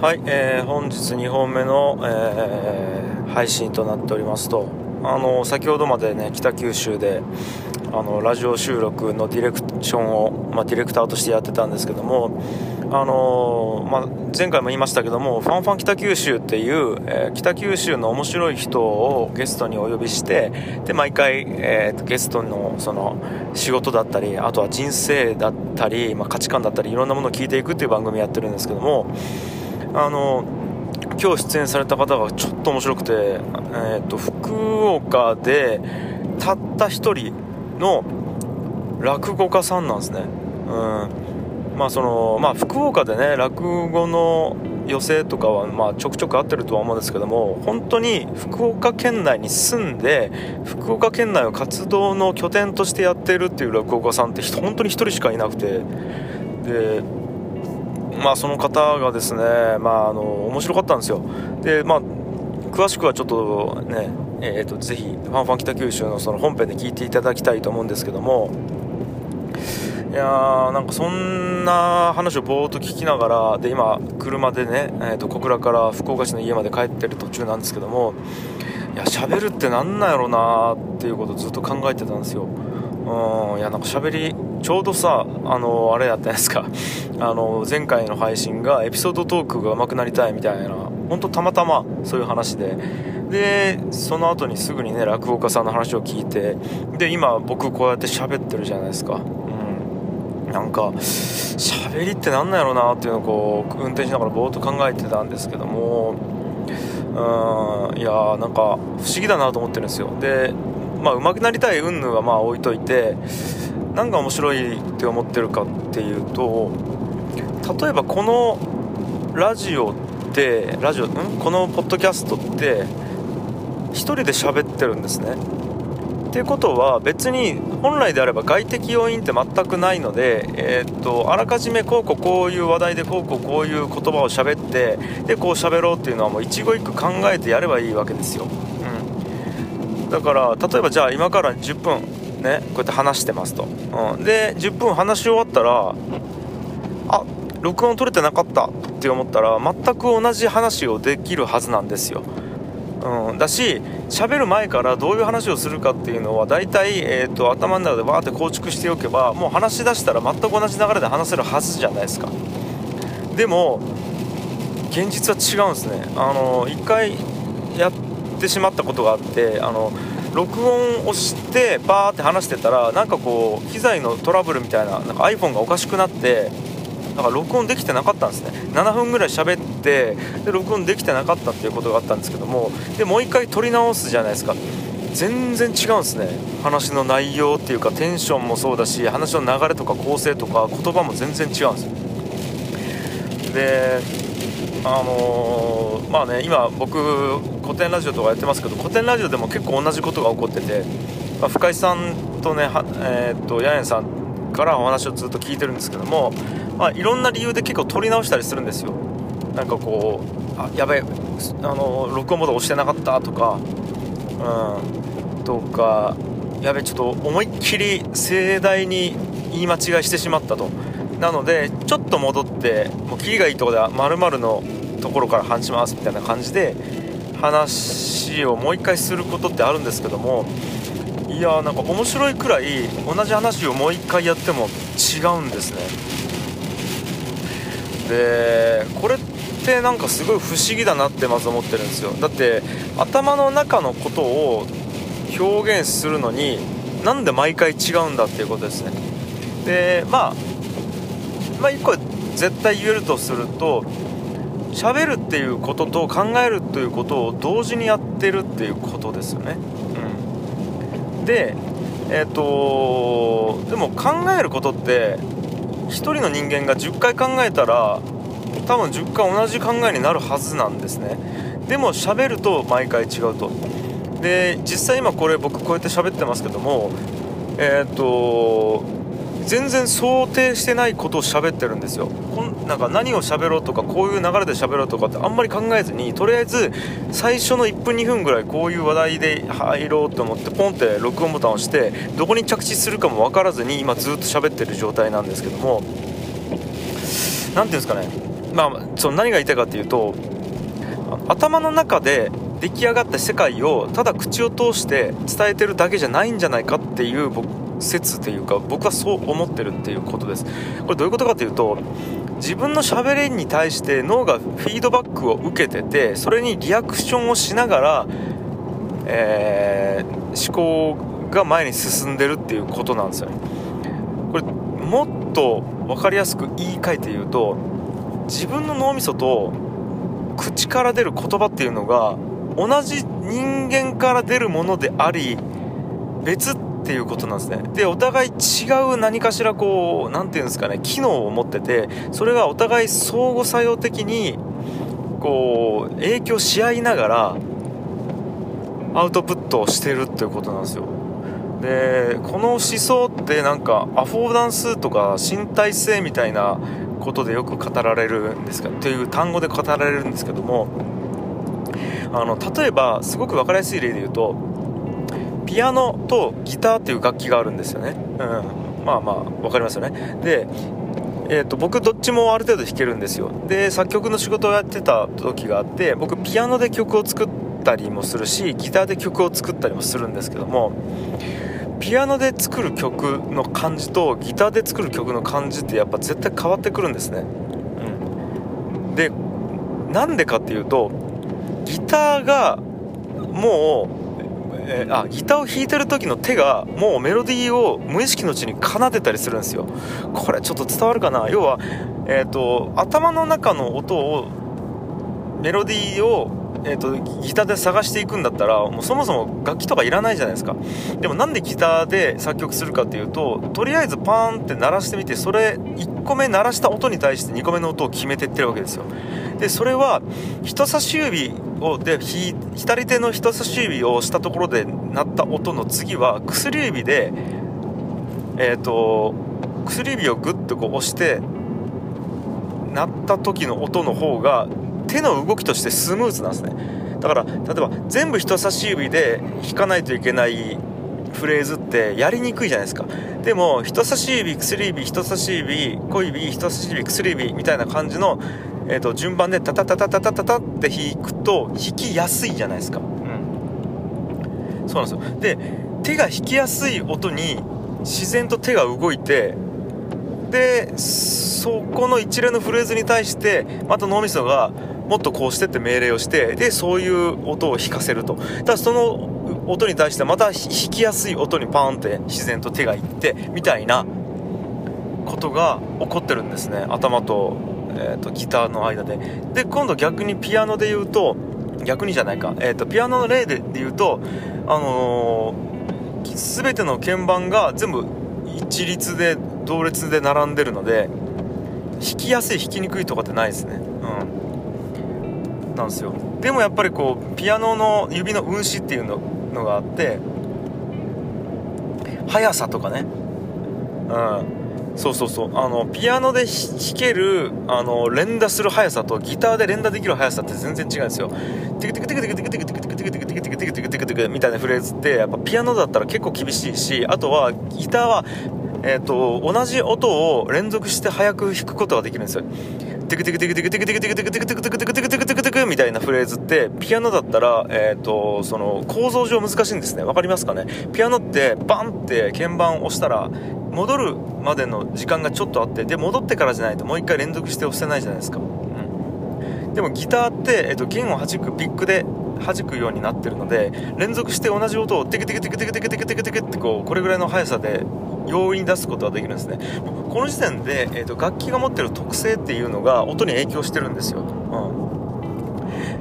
はい、えー本日2本目の、えー配信となっておりますとあの先ほどまでね北九州であのラジオ収録のディレクションを、まあ、ディレクターとしてやってたんですけどもあのまあ、前回も言いましたけどもファンファン北九州っていう、えー北九州の面白い人をゲストにお呼びしてで毎回、えーゲストのその仕事だったりあとは人生だったり、まあ、価値観だったりいろんなものを聞いていくっていう番組やってるんですけどもあの今日出演された方がちょっと面白くて、えー、と福岡でたった一人の落語家さんなんですね。うんまあそのまあ、福岡でね落語の寄席とかはまあちょくちょく合ってるとは思うんですけども本当に福岡県内に住んで福岡県内を活動の拠点としてやっているっていう落語家さんって本当に1人しかいなくてでまあその方がですねまああの面白かったんですよ。でまあ詳しくはちょっとねえー、とぜひファンファン北九州のその本編で聞いていただきたいと思うんですけども。いやーなんかそんな話をぼーっと聞きながらで今車でね、えー、と小倉から福岡市の家まで帰ってる途中なんですけども。いや喋るってなんなんやろなーっていうことをずっと考えてたんですよ。うんいやなんか喋りちょうどさあのあれやったんですか。あの前回の配信がエピソードトークが上手くなりたいみたいな本当たまたまそういう話で。でその後にすぐにね落語家さんの話を聞いてで今僕こうやって喋ってるじゃないですか。うん。なんか喋りってなんなんやろうなっていうのをこう運転しながらぼーっと考えてたんですけどもうんいやーなんか不思議だなと思ってるんですよ。でまあ上手くなりたい云々はまあ置いといて何が面白いって思ってるかっていうと例えばこのラジオってラジオん？このポッドキャストって一人で喋ってるんですね。っていうことは別に本来であれば外的要因って全くないので、えーっとあらかじめこうこうこういう話題でこうこうこういう言葉を喋ってでこう喋ろうっていうのはもう一語一句考えてやればいいわけですよ、うん、だから例えばじゃあ今から10分ねこうやって話してますと、うん、で10分話し終わったらあ録音取れてなかったって思ったら全く同じ話をできるはずなんですよ。うん、だし喋る前からどういう話をするかっていうのは大体、えー、と頭の中でわーって構築しておけばもう話し出したら全く同じ流れで話せるはずじゃないですか。でも現実は違うんですね。あの一回やってしまったことがあってあの録音をしてバーって話してたらなんかこう機材のトラブルみたいななんか iPhone がおかしくなってだか録音できてなかったんですね。7分ぐらい喋ってで録音できてなかったっていうことがあったんですけどもでもう一回撮り直すじゃないですか。全然違うんですね。話の内容っていうかテンションもそうだし話の流れとか構成とか言葉も全然違うんですよ。であのーまあね今僕古典ラジオとかやってますけど古典ラジオでも結構同じことが起こってて、まあ深井さんとねはえーっとヤエンさんからお話をずっと聞いてるんですけどもまあ、いろんな理由で結構撮り直したりするんですよ。なんかこうあやべえあの録音ボタン押してなかったとかうんとかやべえちょっと思いっきり盛大に言い間違いしてしまったと。なのでちょっと戻ってもうキリがいいところで〇〇のところから話しますみたいな感じで話をもう一回することってあるんですけどもいやーなんか面白いくらい同じ話をもう一回やっても違うんですね。でこれってなんかすごい不思議だなってまず思ってるんですよ。だって頭の中のことを表現するのになんで毎回違うんだっていうことですね。でまあまあ一個絶対言えるとすると喋るっていうことと考えるということを同時にやってるっていうことですよね、うん、でえっ、とでも考えることって1人の人間が10回考えたら多分10回同じ考えになるはずなんですね。でも喋ると毎回違うと。で実際今これ僕こうやって喋ってますけどもえっ、と全然想定してないことを喋ってるんですよ。こんなんか何を喋ろうとかこういう流れで喋ろうとかってあんまり考えずにとりあえず最初の1分2分ぐらいこういう話題で入ろうと思ってポンって録音ボタンを押してどこに着地するかも分からずに今ずっと喋ってる状態なんですけども。何ていうんですかね。まあその何が言いたいかっていうと頭の中で出来上がった世界をただ口を通して伝えてるだけじゃないんじゃないかっていう僕説というか僕はそう思ってるっていうことです。これどういうことかというと自分のしゃべりに対して脳がフィードバックを受けててそれにリアクションをしながら、えー、思考が前に進んでるっていうことなんですよね。これもっと分かりやすく言い換えて言うと自分の脳みそと口から出る言葉っていうのが同じ人間から出るものであり別ってていうことなんですね。でお互い違う何かしらこう何て言うんですかね機能を持っててそれがお互い相互作用的にこう影響し合いながらアウトプットをしてるっていうことなんですよ。でこの思想ってなんかアフォーダンスとか身体性みたいなことでよく語られるんですかという単語で語られるんですけどもあの例えばすごく分かりやすい例で言うとピアノとギターっていう楽器があるんですよね、うん、まあまあ分かりますよね。でえーと、僕どっちもある程度弾けるんですよ。で作曲の仕事をやってた時があって僕ピアノで曲を作ったりもするしギターで曲を作ったりもするんですけどもピアノで作る曲の感じとギターで作る曲の感じってやっぱ絶対変わってくるんですね、うん、でなんでかっていうとギターがもうえー、あギターを弾いてる時の手がもうメロディーを無意識のうちに奏でたりするんですよ。これちょっと伝わるかな？要は、えーと頭の中の音をメロディーをえーと、ギターで探していくんだったらもうそもそも楽器とかいらないじゃないですか。でもなんでギターで作曲するかっていうととりあえずパーンって鳴らしてみてそれ1個目鳴らした音に対して2個目の音を決めてってるわけですよ。でそれは人差し指をで左手の人差し指をしたところで鳴った音の次は薬指でえっ、ー、と薬指をグッとこう押して鳴った時の音の方が手の動きとしてスムーズなんですね。だから例えば全部人差し指で弾かないといけないフレーズってやりにくいじゃないですか。でも人差し指薬指人差し指小指人差し指薬指みたいな感じの、えーと、順番でタタタタタタタタって弾くと弾きやすいじゃないですか。うん。そうなんですよ。で手が弾きやすい音に自然と手が動いてでそこの一連のフレーズに対してまた脳みそがもっとこうしてって命令をしてでそういう音を弾かせると。ただその音に対してまた弾きやすい音にパーンって自然と手がいってみたいなことが起こってるんですね。頭と,、えーと、ギターの間で。で今度逆にピアノで言うと逆にじゃないか、えーと、ピアノの例で言うとあのー、全ての鍵盤が全部一律で同列で並んでるので弾きやすい弾きにくいとかってないですね。なんですよ。でもやっぱりこうピアノの指の運指っていうののがあって速さとかね。うん。そうそうそう。あのピアノで弾けるあの連打する速さとギターで連打できる速さって全然違うんですよ。テクテクテクテクテクテクテクテクテクテクテクテクテクテクテクテクみたいなフレーズってやっぱピアノだったら結構厳しいしあとはギターはえっ、と同じ音を連続して速く弾くことができるんですよテクテクテクテクテクテクテクテクテクテクテクテクテクテクテクみたいなフレーズってピアノだったら、えーと、その構造上難しいんですね。分かりますかね？ピアノってバンって鍵盤を押したら戻るまでの時間がちょっとあってで戻ってからじゃないともう一回連続して押せないじゃないですか、うん、でもギターって、えーと、弦を弾くピックで弾くようになってるので連続して同じ音をテクテクテクテクテクテクテクテクってこうこれぐらいの速さで容易に出すことができるんですね。この時点で、えーと、楽器が持ってる特性っていうのが音に影響してるんですよ、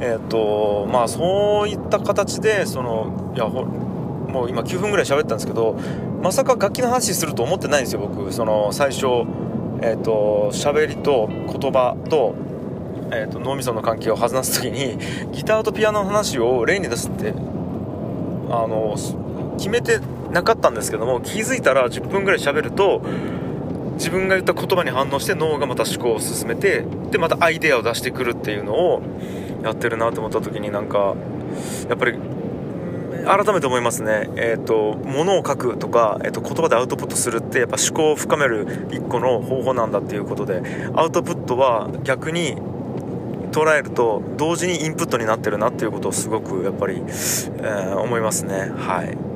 え、ー、とまあそういった形でそのいやもう今9分ぐらい喋ったんですけどまさか楽器の話すると思ってないんですよ僕。その最初えっ、ー、と喋りと言葉とえーと、脳みその関係を話す時にギターとピアノの話を例に出すってあの決めてなかったんですけども気づいたら10分ぐらい喋ると自分が言った言葉に反応して脳がまた思考を進めてでまたアイデアを出してくるっていうのをやってるなと思った時になんかやっぱり改めて思いますね、えーと、物を書くとか、えーと、言葉でアウトプットするってやっぱ思考を深める一個の方法なんだっていうことでアウトプットは逆に捉えると同時にインプットになってるなっていうことをすごくやっぱり、えー、思いますねはい。